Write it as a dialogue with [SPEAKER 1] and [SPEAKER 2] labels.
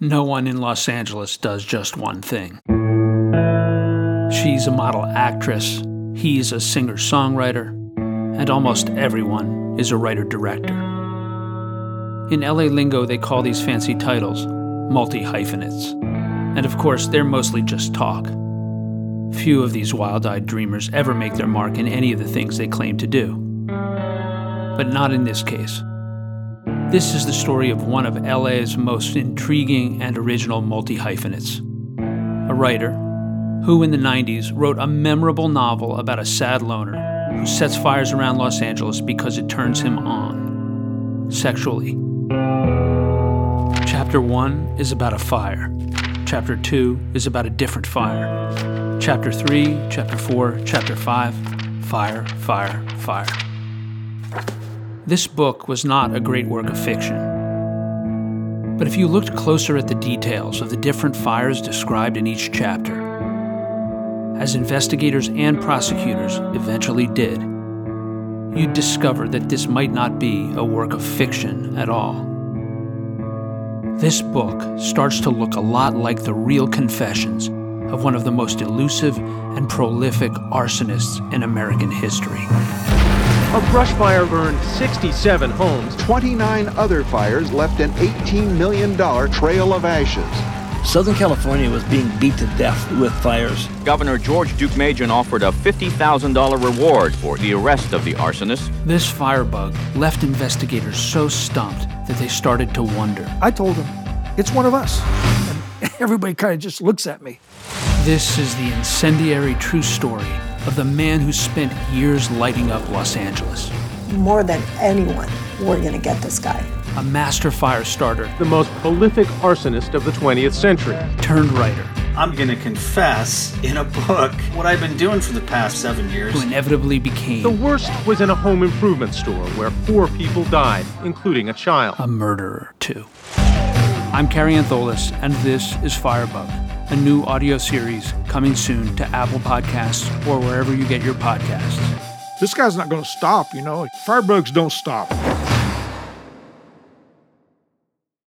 [SPEAKER 1] No one in Los Angeles does just one thing. She's a model actress, he's a singer songwriter, and almost everyone is a writer director. In LA lingo, they call these fancy titles multi hyphenates. And of course, they're mostly just talk. Few of these wild eyed dreamers ever make their mark in any of the things they claim to do. But not in this case. This is the story of one of LA's most intriguing and original multi hyphenates. A writer who, in the 90s, wrote a memorable novel about a sad loner who sets fires around Los Angeles because it turns him on sexually. Chapter 1 is about a fire. Chapter 2 is about a different fire. Chapter 3, Chapter 4, Chapter 5 fire, fire, fire. This book was not a great work of fiction. But if you looked closer at the details of the different fires described in each chapter, as investigators and prosecutors eventually did, you'd discover that this might not be a work of fiction at all. This book starts to look a lot like the real confessions of one of the most elusive and prolific arsonists in American history.
[SPEAKER 2] A brush fire burned 67 homes.
[SPEAKER 3] 29 other fires left an $18 million trail of ashes.
[SPEAKER 4] Southern California was being beat to death with fires.
[SPEAKER 5] Governor George Deukmejian offered a $50,000 reward for the arrest of the arsonist.
[SPEAKER 1] This firebug left investigators so stumped that they started to wonder.
[SPEAKER 6] I told him, it's one of us. And everybody kind of just looks at me.
[SPEAKER 1] This is the incendiary true story of the man who spent years lighting up Los Angeles.
[SPEAKER 7] More than anyone, we're going to get this guy.
[SPEAKER 1] A master fire starter,
[SPEAKER 2] the most prolific arsonist of the 20th century.
[SPEAKER 1] turned writer,
[SPEAKER 8] I'm going to confess in a book what I've been doing for the past seven years.
[SPEAKER 1] who inevitably became
[SPEAKER 2] The worst was in a home improvement store where four people died, including a child.
[SPEAKER 1] a murderer, too. I'm Kary Antholis, and this is Firebug, a new audio series coming soon to Apple Podcasts or wherever you get your podcasts.
[SPEAKER 6] This guy's not going to stop, you know. Firebugs don't stop.